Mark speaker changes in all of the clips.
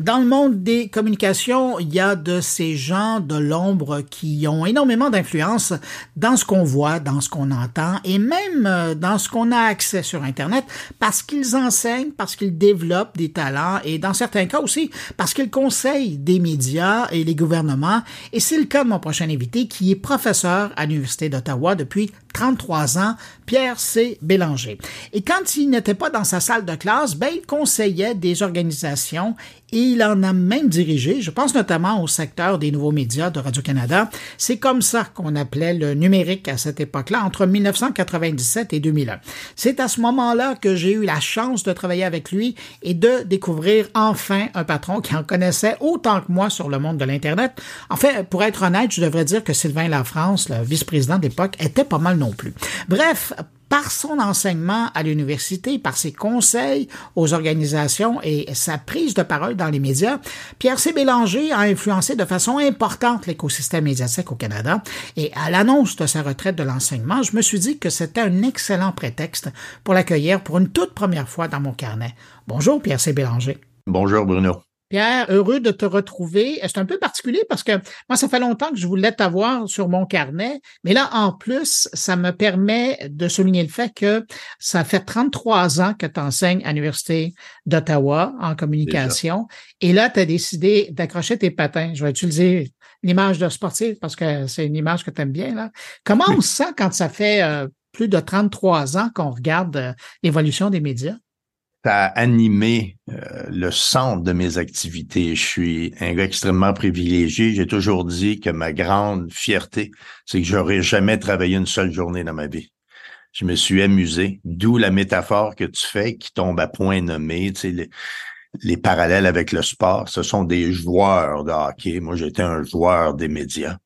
Speaker 1: Dans le monde des communications, il y a de ces gens de l'ombre qui ont énormément d'influence dans ce qu'on voit, dans ce qu'on entend et même euh, dans ce qu'on a accès sur Internet parce qu'ils enseignent, parce qu'ils développent des talents et dans certains cas aussi parce qu'ils conseillent des médias et les gouvernements. Et c'est le cas de mon prochain invité qui est professeur à l'Université d'Ottawa depuis 33 ans, Pierre C. Bélanger. Et quand il n'était pas dans sa salle de classe, ben, il conseillait des organisations il en a même dirigé, je pense notamment au secteur des nouveaux médias de Radio-Canada. C'est comme ça qu'on appelait le numérique à cette époque-là, entre 1997 et 2001. C'est à ce moment-là que j'ai eu la chance de travailler avec lui et de découvrir enfin un patron qui en connaissait autant que moi sur le monde de l'Internet. En fait, pour être honnête, je devrais dire que Sylvain Lafrance, le vice-président d'époque, était pas mal non plus. Bref, par son enseignement à l'université, par ses conseils aux organisations et sa prise de parole dans les médias, Pierre C. Bélanger a influencé de façon importante l'écosystème médiatique au Canada et à l'annonce de sa retraite de l'enseignement, je me suis dit que c'était un excellent prétexte pour l'accueillir pour une toute première fois dans mon carnet. Bonjour Pierre C. Bélanger.
Speaker 2: Bonjour Bruno.
Speaker 1: Pierre, heureux de te retrouver. C'est un peu particulier parce que moi, ça fait longtemps que je voulais t'avoir sur mon carnet, mais là, en plus, ça me permet de souligner le fait que ça fait 33 ans que tu enseignes à l'Université d'Ottawa en communication. Et là, tu as décidé d'accrocher tes patins. Je vais utiliser l'image de sportif parce que c'est une image que tu aimes bien. Là. Comment on se sent quand ça fait euh, plus de 33 ans qu'on regarde euh, l'évolution des médias?
Speaker 2: Ça a animé euh, le centre de mes activités. Je suis un gars extrêmement privilégié. J'ai toujours dit que ma grande fierté, c'est que j'aurais jamais travaillé une seule journée dans ma vie. Je me suis amusé, d'où la métaphore que tu fais qui tombe à point nommé. Tu sais, les, les parallèles avec le sport, ce sont des joueurs de hockey. Moi, j'étais un joueur des médias.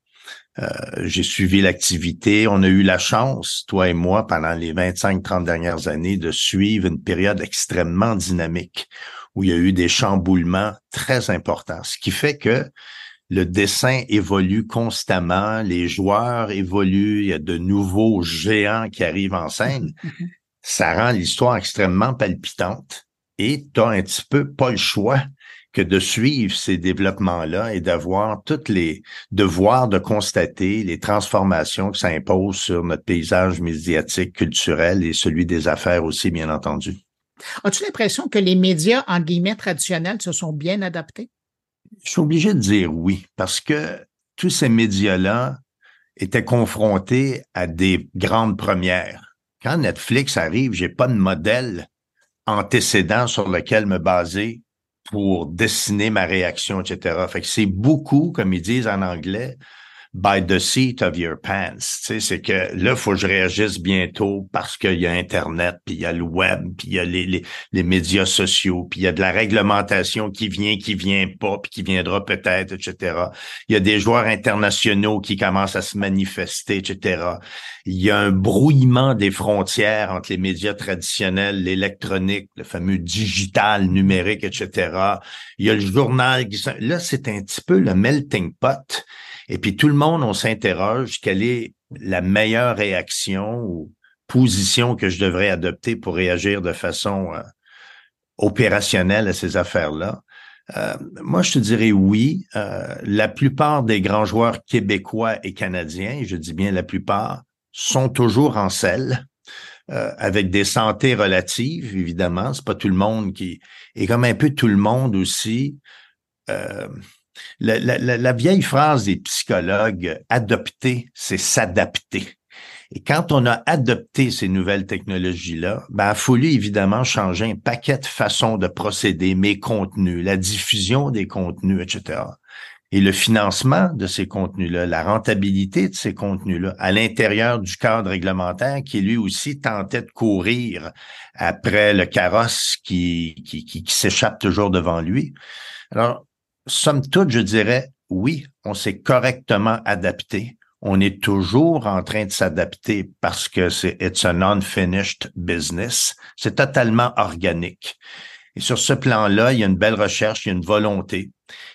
Speaker 2: Euh, j'ai suivi l'activité. On a eu la chance, toi et moi, pendant les 25-30 dernières années, de suivre une période extrêmement dynamique où il y a eu des chamboulements très importants, ce qui fait que le dessin évolue constamment, les joueurs évoluent, il y a de nouveaux géants qui arrivent en scène. Ça rend l'histoire extrêmement palpitante et tu as un petit peu pas le choix que de suivre ces développements-là et d'avoir toutes les devoirs de constater les transformations que ça impose sur notre paysage médiatique, culturel et celui des affaires aussi, bien entendu.
Speaker 1: As-tu l'impression que les médias, en guillemets, traditionnels se sont bien adaptés?
Speaker 2: Je suis obligé de dire oui, parce que tous ces médias-là étaient confrontés à des grandes premières. Quand Netflix arrive, j'ai pas de modèle antécédent sur lequel me baser pour dessiner ma réaction, etc. Fait que c'est beaucoup, comme ils disent en anglais, by the seat of your pants. C'est que là, faut que je réagisse bientôt parce qu'il y a Internet, puis il y a le web, puis il y a les, les, les, médias sociaux, puis il y a de la réglementation qui vient, qui vient pas, puis qui viendra peut-être, etc. Il y a des joueurs internationaux qui commencent à se manifester, etc. Il y a un brouillement des frontières entre les médias traditionnels, l'électronique, le fameux digital, numérique, etc. Il y a le journal qui... Là, c'est un petit peu le melting pot et puis tout le monde, on s'interroge quelle est la meilleure réaction ou position que je devrais adopter pour réagir de façon euh, opérationnelle à ces affaires-là. Euh, moi, je te dirais oui. Euh, la plupart des grands joueurs québécois et canadiens, je dis bien la plupart, sont toujours en selle, avec des santé relatives, évidemment. C'est pas tout le monde qui... Et comme un peu tout le monde aussi, la, vieille phrase des psychologues, adopter, c'est s'adapter. Et quand on a adopté ces nouvelles technologies-là, ben, il a fallu évidemment changer un paquet de façons de procéder, mes contenus, la diffusion des contenus, etc. Et le financement de ces contenus-là, la rentabilité de ces contenus-là à l'intérieur du cadre réglementaire qui lui aussi tentait de courir après le carrosse qui, qui s'échappe toujours devant lui. Alors, somme toute, je dirais, oui, on s'est correctement adapté. On est toujours en train de s'adapter parce que c'est it's an unfinished business. C'est totalement organique. Et sur ce plan-là, il y a une belle recherche, il y a une volonté.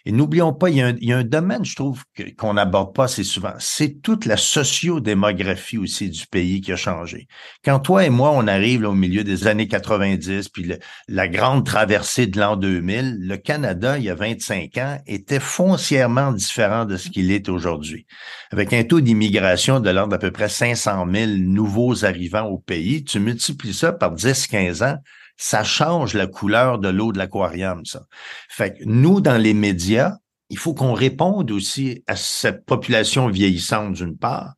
Speaker 2: Et n'oublions pas, il y, a un, domaine, je trouve, qu'on n'aborde pas assez souvent. C'est toute la sociodémographie aussi du pays qui a changé. Quand toi et moi, on arrive au milieu des années 90, puis la grande traversée de l'an 2000, le Canada, il y a 25 ans, était foncièrement différent de ce qu'il est aujourd'hui. Avec un taux d'immigration de l'ordre d'à peu près 500 000 nouveaux arrivants au pays, tu multiplies ça par 10-15 ans, ça change la couleur de l'eau de l'aquarium, ça. Fait que nous, dans les médias, il faut qu'on réponde aussi à cette population vieillissante d'une part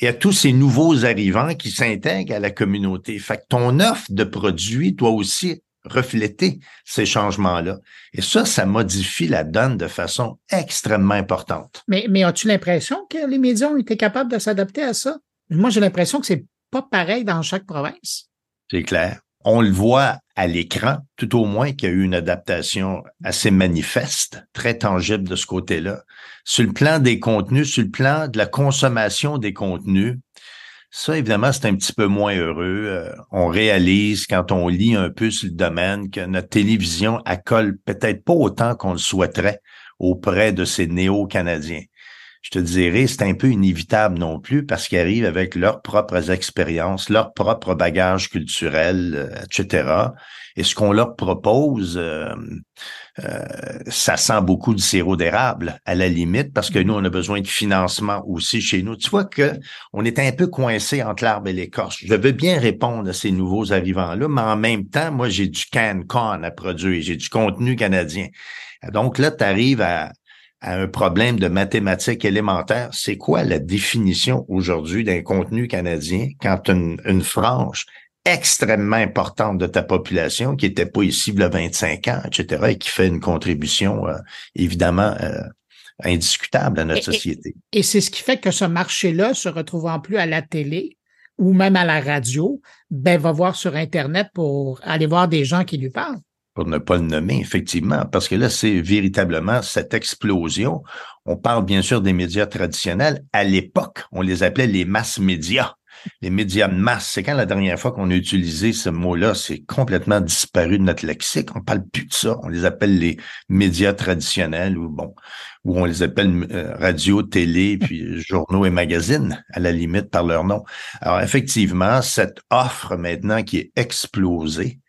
Speaker 2: et à tous ces nouveaux arrivants qui s'intègrent à la communauté. Fait que ton offre de produits doit aussi refléter ces changements-là. Et ça, ça modifie la donne de façon extrêmement importante.
Speaker 1: Mais, mais as-tu l'impression que les médias ont été capables de s'adapter à ça? Moi, j'ai l'impression que c'est pas pareil dans chaque province.
Speaker 2: C'est clair on le voit à l'écran, tout au moins qu'il y a eu une adaptation assez manifeste, très tangible de ce côté-là. Sur le plan des contenus, sur le plan de la consommation des contenus, ça, évidemment, c'est un petit peu moins heureux. Euh, on réalise quand on lit un peu sur le domaine que notre télévision accole peut-être pas autant qu'on le souhaiterait auprès de ces néo-canadiens je te dirais, c'est un peu inévitable non plus parce qu'ils arrivent avec leurs propres expériences, leurs propres bagages culturels, euh, etc. Et ce qu'on leur propose, euh, euh, ça sent beaucoup du sirop d'érable à la limite parce que nous, on a besoin de financement aussi chez nous. Tu vois que on est un peu coincé entre l'arbre et l'écorce. Je veux bien répondre à ces nouveaux arrivants-là, mais en même temps, moi, j'ai du can-con à produire, j'ai du contenu canadien. Donc là, tu arrives à, à un problème de mathématiques élémentaires, c'est quoi la définition aujourd'hui d'un contenu canadien quand une, une frange extrêmement importante de ta population qui était pas ici il y a 25 ans, etc., et qui fait une contribution euh, évidemment euh, indiscutable à notre société?
Speaker 1: Et, c'est ce qui fait que ce marché-là, se retrouvant plus à la télé ou même à la radio, ben va voir sur Internet pour aller voir des gens qui lui parlent
Speaker 2: pour ne pas le nommer, effectivement, parce que là, c'est véritablement cette explosion. On parle bien sûr des médias traditionnels. À l'époque, on les appelait les masses médias. Les médias de masse, c'est quand la dernière fois qu'on a utilisé ce mot-là, c'est complètement disparu de notre lexique. On parle plus de ça. On les appelle les médias traditionnels ou bon, ou on les appelle euh, radio, télé, puis journaux et magazines, à la limite par leur nom. Alors effectivement, cette offre maintenant qui est explosée,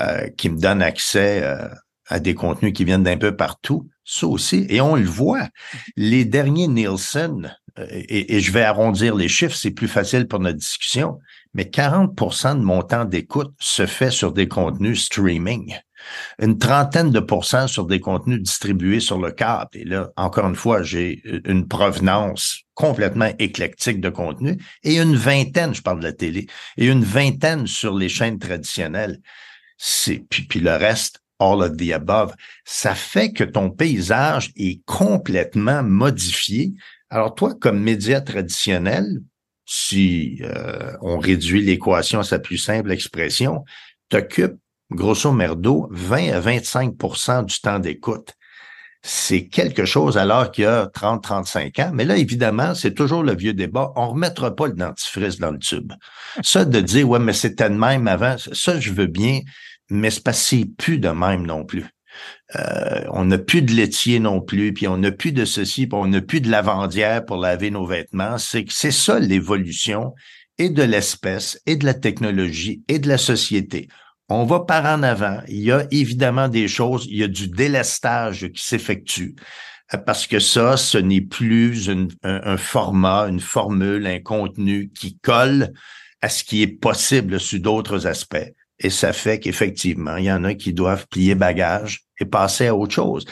Speaker 2: euh, qui me donne accès euh, à des contenus qui viennent d'un peu partout. Ça aussi, et on le voit. Les derniers Nielsen, euh, et, et je vais arrondir les chiffres, c'est plus facile pour notre discussion, mais 40% de mon temps d'écoute se fait sur des contenus streaming une trentaine de pourcents sur des contenus distribués sur le câble. Et là, encore une fois, j'ai une provenance complètement éclectique de contenu et une vingtaine, je parle de la télé, et une vingtaine sur les chaînes traditionnelles c'est puis, le reste, all of the above, ça fait que ton paysage est complètement modifié. Alors toi, comme média traditionnel, si euh, on réduit l'équation à sa plus simple expression, t'occupes grosso merdo 20 à 25% du temps d'écoute c'est quelque chose alors qu'il y a 30, 35 ans. Mais là, évidemment, c'est toujours le vieux débat. On remettra pas le dentifrice dans le tube. Ça, de dire, ouais, mais c'était de même avant, ça, je veux bien, mais c'est pas si plus de même non plus. Euh, on n'a plus de laitier non plus, puis on n'a plus de ceci, puis on n'a plus de lavandière pour laver nos vêtements. C'est c'est ça l'évolution et de l'espèce et de la technologie et de la société on va par en avant. Il y a évidemment des choses, il y a du délestage qui s'effectue euh, parce que ça, ce n'est plus un, format, une formule, un contenu qui colle à ce qui est possible sur d'autres aspects. Et ça fait qu'effectivement, il y en a qui doivent plier bagage et passer à autre chose.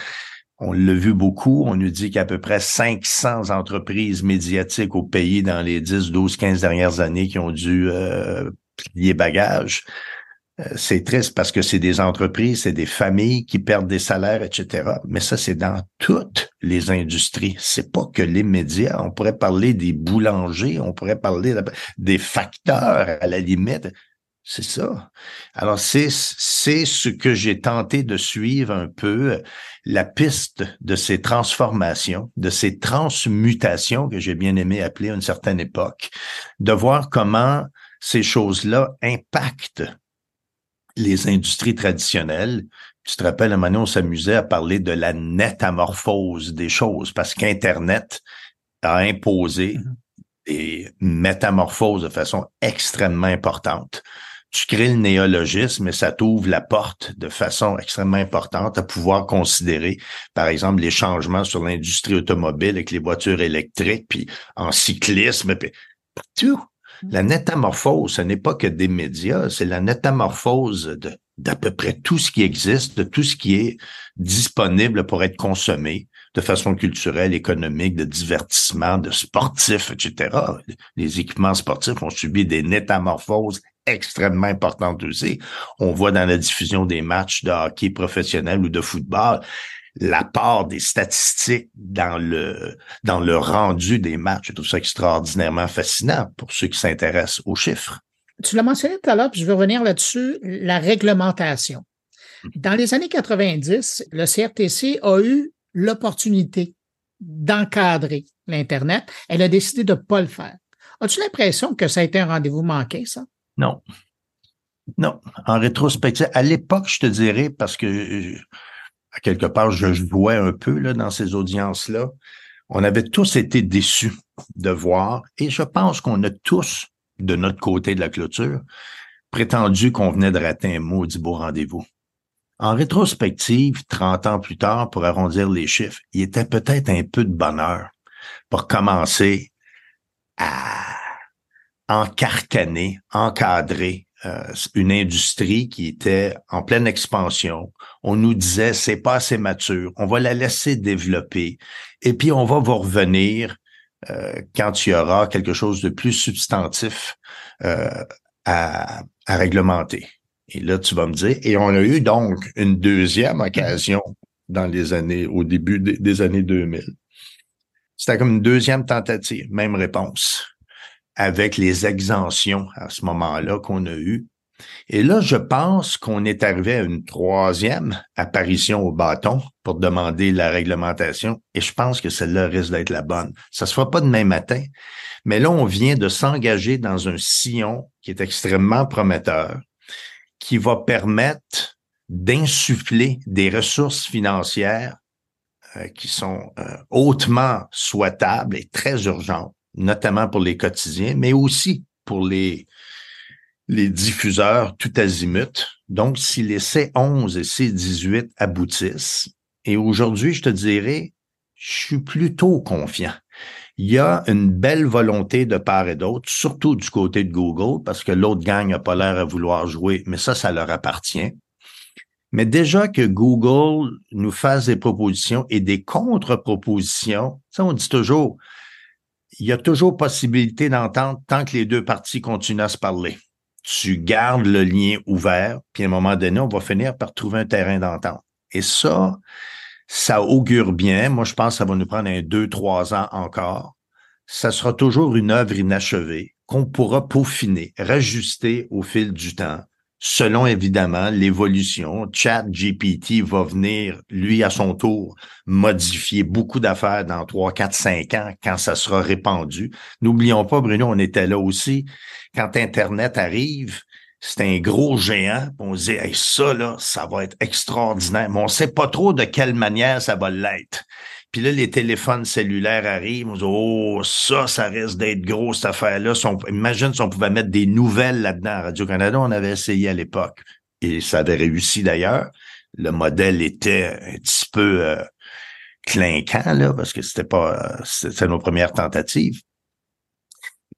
Speaker 2: On l'a vu beaucoup. On nous dit qu'il y a à peu près 500 entreprises médiatiques au pays dans les 10, 12, 15 dernières années qui ont dû euh, plier bagage. Euh, c'est triste parce que c'est des entreprises, c'est des familles qui perdent des salaires, etc. Mais ça, c'est dans toutes les industries. C'est pas que les médias. On pourrait parler des boulangers, on pourrait parler des facteurs à la limite. C'est ça. Alors, c'est, c'est ce que j'ai tenté de suivre un peu, la piste de ces transformations, de ces transmutations que j'ai bien aimé appeler à une certaine époque, de voir comment ces choses-là impactent les industries traditionnelles Tu te rappelles, à un moment on s'amusait à parler de la métamorphose des choses parce qu'Internet a imposé mm-hmm. des métamorphoses de façon extrêmement importante. Tu crées le néologisme et ça t'ouvre la porte de façon extrêmement importante à pouvoir considérer, par exemple, les changements sur l'industrie automobile avec les voitures électriques, puis en cyclisme, puis tout. La métamorphose, ce n'est pas que des médias, c'est la métamorphose d'à peu près tout ce qui existe, de tout ce qui est disponible pour être consommé de façon culturelle, économique, de divertissement, de sportif, etc. Les équipements sportifs ont subi des métamorphoses extrêmement importantes aussi. On voit dans la diffusion des matchs de hockey professionnel ou de football la part des statistiques dans le dans le rendu des matchs. Je trouve ça extraordinairement fascinant pour ceux qui s'intéressent aux chiffres.
Speaker 1: Tu l'as mentionné tout à l'heure, puis je vais revenir là-dessus, la réglementation. Dans les années 90, le CRTC a eu l'opportunité d'encadrer l'Internet. Elle a décidé de ne pas le faire. As-tu l'impression que ça a été un rendez-vous manqué, ça?
Speaker 2: Non. Non. En rétrospective, à l'époque, je te dirais, parce que à quelque part, je jouais un peu là, dans ces audiences-là, on avait tous été déçus de voir, et je pense qu'on a tous de notre côté de la clôture, prétendu qu'on venait de rater un maudit beau rendez-vous. En rétrospective, 30 ans plus tard, pour arrondir les chiffres, il était peut-être un peu de bonheur pour commencer à encarcaner, encadrer une industrie qui était en pleine expansion. On nous disait c'est pas assez mature, on va la laisser développer et puis on va vous revenir euh, quand il y aura quelque chose de plus substantif euh, à, réglementer. Et là, tu vas me dire, et on a eu donc une deuxième occasion dans les années, au début des, années 2000. C'était comme une deuxième tentative, même réponse, avec les exemptions à ce moment-là qu'on a eu. Et là, je pense qu'on est arrivé à une troisième apparition au bâton pour demander la réglementation. Et je pense que celle-là risque d'être la bonne. Ça se fera pas demain matin. Mais là, on vient de s'engager dans un sillon qui est extrêmement prometteur, qui va permettre d'insuffler des ressources financières euh, qui sont euh, hautement souhaitables et très urgentes, notamment pour les quotidiens, mais aussi pour les, les diffuseurs tout azimut. Donc, si les C11 et C18 aboutissent, et aujourd'hui, je te dirais, je suis plutôt confiant. Il y a une belle volonté de part et d'autre, surtout du côté de Google, parce que l'autre gang n'a pas l'air à vouloir jouer, mais ça, ça leur appartient. Mais déjà que Google nous fasse des propositions et des contre-propositions, ça, on dit toujours, il y a toujours possibilité d'entendre tant que les deux parties continuent à se parler tu gardes le lien ouvert, puis à un moment donné, on va finir par trouver un terrain d'entente. Et ça, ça augure bien. Moi, je pense que ça va nous prendre un deux, trois ans encore. Ça sera toujours une œuvre inachevée qu'on pourra peaufiner, rajuster au fil du temps selon évidemment l'évolution. Chat GPT va venir, lui, à son tour, modifier beaucoup d'affaires dans trois, quatre, cinq ans quand ça sera répandu. N'oublions pas, Bruno, on était là aussi. Quand Internet arrive, c'est un gros géant. On se dit, ça, là, ça va être extraordinaire. Mais on sait pas trop de quelle manière ça va l'être. Puis là, les téléphones cellulaires arrivent. On dit, oh, ça, ça risque d'être gros, cette affaire-là. imagine si on pouvait mettre des nouvelles là-dedans. Radio-Canada, on avait essayé à l'époque. Et ça avait réussi d'ailleurs. Le modèle était un petit peu euh, clinquant, là, parce que c'était pas, c'était nos premières tentatives.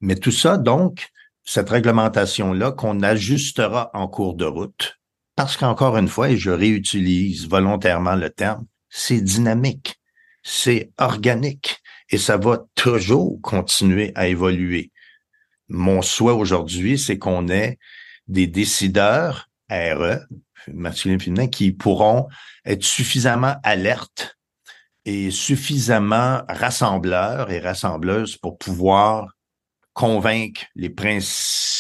Speaker 2: Mais tout ça, donc, cette réglementation-là qu'on ajustera en cours de route, parce qu'encore une fois, et je réutilise volontairement le terme, c'est dynamique c'est organique et ça va toujours continuer à évoluer. Mon souhait aujourd'hui, c'est qu'on ait des décideurs RE, masculin féminin, qui pourront être suffisamment alertes et suffisamment rassembleurs et rassembleuses pour pouvoir convaincre les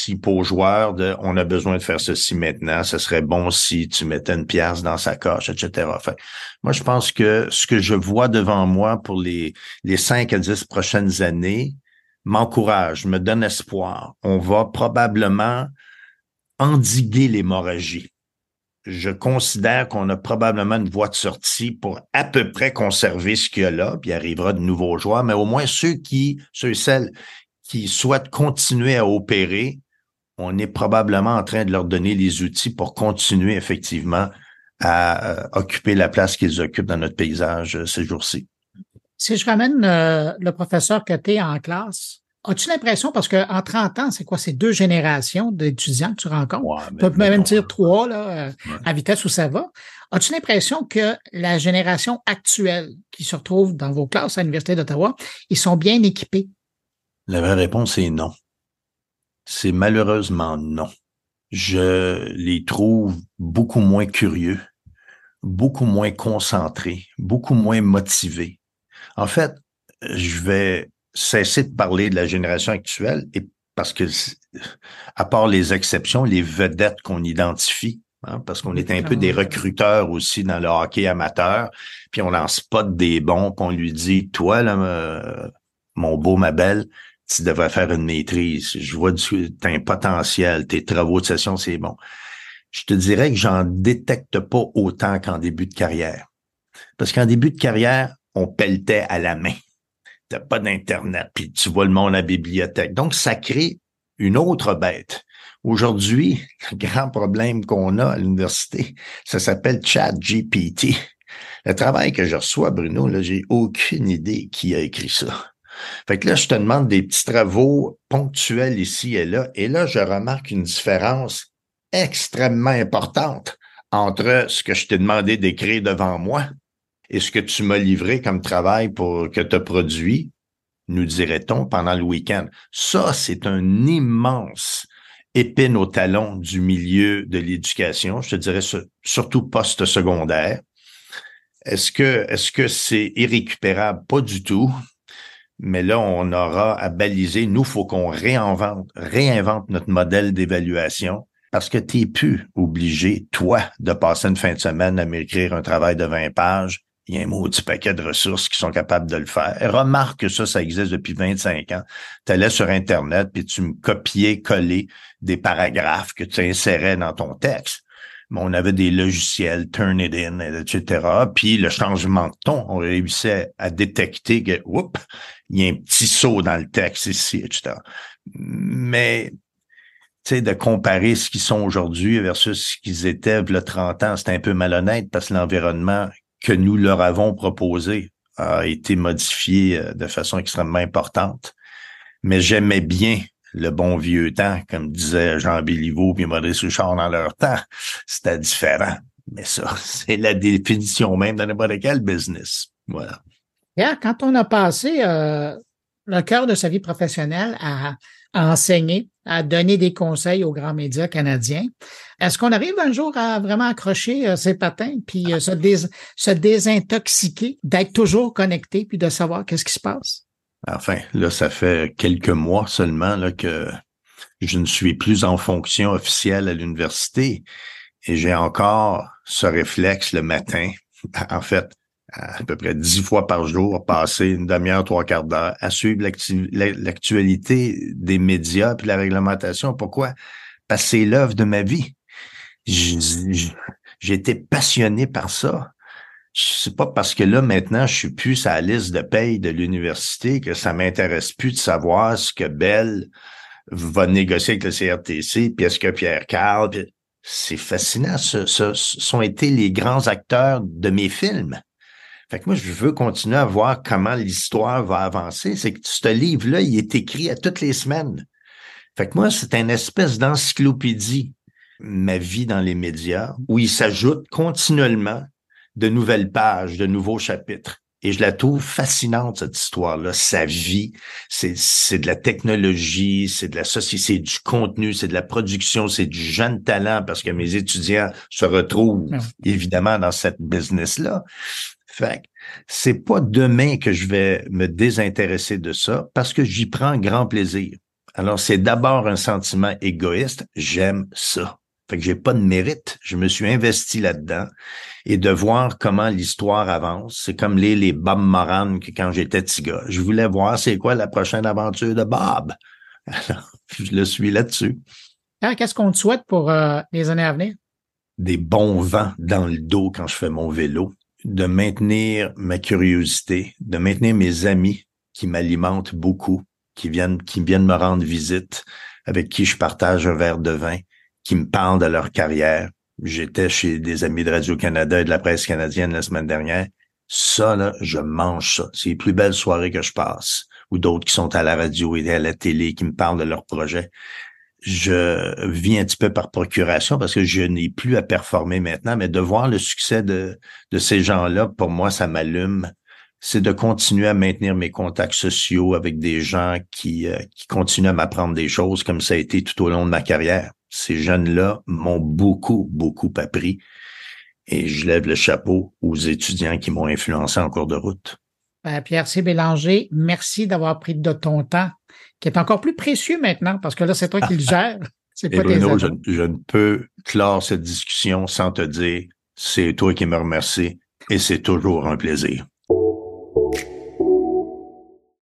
Speaker 2: principaux joueurs de on a besoin de faire ceci maintenant, ce serait bon si tu mettais une pièce dans sa coche, etc. Moi, je pense que ce que je vois devant moi pour les, les cinq à dix prochaines années m'encourage, me donne espoir. On va probablement endiguer l'hémorragie je considère qu'on a probablement une voie de sortie pour à peu près conserver ce qu'il y a là, puis il arrivera de nouveaux joueurs, mais au moins ceux qui, ceux et celles qui souhaitent continuer à opérer, on est probablement en train de leur donner les outils pour continuer effectivement à euh, occuper la place qu'ils occupent dans notre paysage euh, ces jours-ci.
Speaker 1: Si je ramène euh, le professeur Côté en classe, As-tu l'impression, parce qu'en 30 ans, c'est quoi, c'est deux générations d'étudiants que tu rencontres? tu peux même dire trois, là, à vitesse où ça va. As-tu l'impression que la génération actuelle qui se retrouve dans vos classes à l'Université d'Ottawa, ils sont bien équipés?
Speaker 2: La vraie réponse est non. C'est malheureusement non. Je les trouve beaucoup moins curieux, beaucoup moins concentrés, beaucoup moins motivés. En fait, je vais cesser de parler de la génération actuelle et parce que, à part les exceptions, les vedettes qu'on identifie, hein, parce qu'on est un peu des recruteurs aussi dans le hockey amateur, puis on lance pas des bons, puis on lui dit, toi, là, mon beau, ma belle, tu devrais faire une maîtrise. Je vois du, as un potentiel, tes travaux de session, c'est bon. Je te dirais que j'en détecte pas autant qu'en début de carrière. Parce qu'en début de carrière, on pelletait à la main t'as pas d'Internet, puis tu vois le monde à la bibliothèque. Donc, ça crée une autre bête. Aujourd'hui, le grand problème qu'on a à l'université, ça s'appelle ChatGPT. Le travail que je reçois, Bruno, là, j'ai aucune idée qui a écrit ça. Fait que là, je te demande des petits travaux ponctuels ici et là, et là, je remarque une différence extrêmement importante entre ce que je t'ai demandé d'écrire devant moi et ce que tu m'as livré comme travail pour que tu as produit, nous dirait-on, pendant le week-end. Ça, c'est un immense épine au talon du milieu de l'éducation, je te dirais surtout post-secondaire. Est-ce que est-ce que c'est irrécupérable? Pas du tout. Mais là, on aura à baliser. Nous, faut qu'on réinvente, réinvente notre modèle d'évaluation parce que tu n'es plus obligé, toi, de passer une fin de semaine à m'écrire un travail de 20 pages il y a un maudit paquet de ressources qui sont capables de le faire. remarque que ça, ça existe depuis 25 ans. Tu allais sur Internet, puis tu me copiais, collais des paragraphes que tu insérais dans ton texte. On avait des logiciels, Turnitin, etc. Puis le changement de ton, on réussissait à détecter que, oups, il y a un petit saut dans le texte ici, etc. Mais tu de comparer ce qu'ils sont aujourd'hui versus ce qu'ils étaient il y a 30 ans, c'est un peu malhonnête parce que l'environnement que nous leur avons proposé a été modifié euh, de façon extrêmement importante. Mais j'aimais bien le bon vieux temps, comme disait Jean Béliveau et Maurice Richard dans leur temps. C'était différent. Mais ça, c'est la définition même de n'importe quel business. Voilà.
Speaker 1: quand on a passé euh, le cœur de sa vie professionnelle à à enseigner, à donner des conseils aux grands médias canadiens. Est-ce qu'on arrive un jour à vraiment accrocher euh, ses patins puis euh, se, se désintoxiquer, d'être toujours connecté puis de savoir qu'est-ce qui se passe?
Speaker 2: Enfin, là, ça fait quelques mois seulement là, que je ne suis plus en fonction officielle à l'université et j'ai encore ce réflexe le matin. En fait, à peu près dix fois par jour, passer une demi-heure, trois quarts d'heure à suivre l'actualité des médias puis la réglementation. Pourquoi? Parce que c'est l'œuvre de ma vie. J'ai été passionné par ça. C'est pas parce que là, maintenant, je suis plus à la liste de paye de l'université que ça m'intéresse plus de savoir ce que Bell va négocier avec le CRTC, puis est-ce que Pierre Carl, c'est fascinant. Ce, ce, sont été les grands acteurs de mes films. Fait que moi, je veux continuer à voir comment l'histoire va avancer. C'est que ce livre-là, il est écrit à toutes les semaines. Fait que moi, c'est une espèce d'encyclopédie, ma vie dans les médias, où il s'ajoute continuellement de nouvelles pages, de nouveaux chapitres. Et je la trouve fascinante, cette histoire-là. Sa vie, c'est, c'est de la technologie, c'est de la société, c'est du contenu, c'est de la production, c'est du jeune talent parce que mes étudiants se retrouvent évidemment dans cette business-là. Fait c'est pas demain que je vais me désintéresser de ça parce que j'y prends grand plaisir. Alors, c'est d'abord un sentiment égoïste. J'aime ça. Fait que j'ai pas de mérite. Je me suis investi là-dedans et de voir comment l'histoire avance. C'est comme les, les Bob Moran que quand j'étais petit gars. Je voulais voir c'est quoi la prochaine aventure de Bob. Alors, je le suis là-dessus.
Speaker 1: Qu'est-ce qu'on te souhaite pour euh, les années à venir?
Speaker 2: des bons vents dans le dos quand je fais mon vélo, de maintenir ma curiosité, de maintenir mes amis qui m'alimentent beaucoup, qui viennent, qui viennent me rendre visite, avec qui je partage un verre de vin, qui me parlent de leur carrière. J'étais chez des amis de Radio-Canada et de la presse canadienne la semaine dernière. Ça, là, je mange ça. C'est les plus belles soirées que je passe. Ou d'autres qui sont à la radio et à la télé, qui me parlent de leurs projets je vis un petit peu par procuration parce que je n'ai plus à performer maintenant, mais de voir le succès de, de ces gens-là, pour moi, ça m'allume. C'est de continuer à maintenir mes contacts sociaux avec des gens qui, euh, qui continuent à m'apprendre des choses comme ça a été tout au long de ma carrière. Ces jeunes-là m'ont beaucoup, beaucoup appris et je lève le chapeau aux étudiants qui m'ont influencé en cours de route.
Speaker 1: Ben, Pierre C. Bélanger, merci d'avoir pris de ton temps qui est encore plus précieux maintenant parce que là, c'est toi qui le gères.
Speaker 2: C'est pas Bruno, je, je, ne peux clore cette discussion sans te dire c'est toi qui me remercie et c'est toujours un plaisir.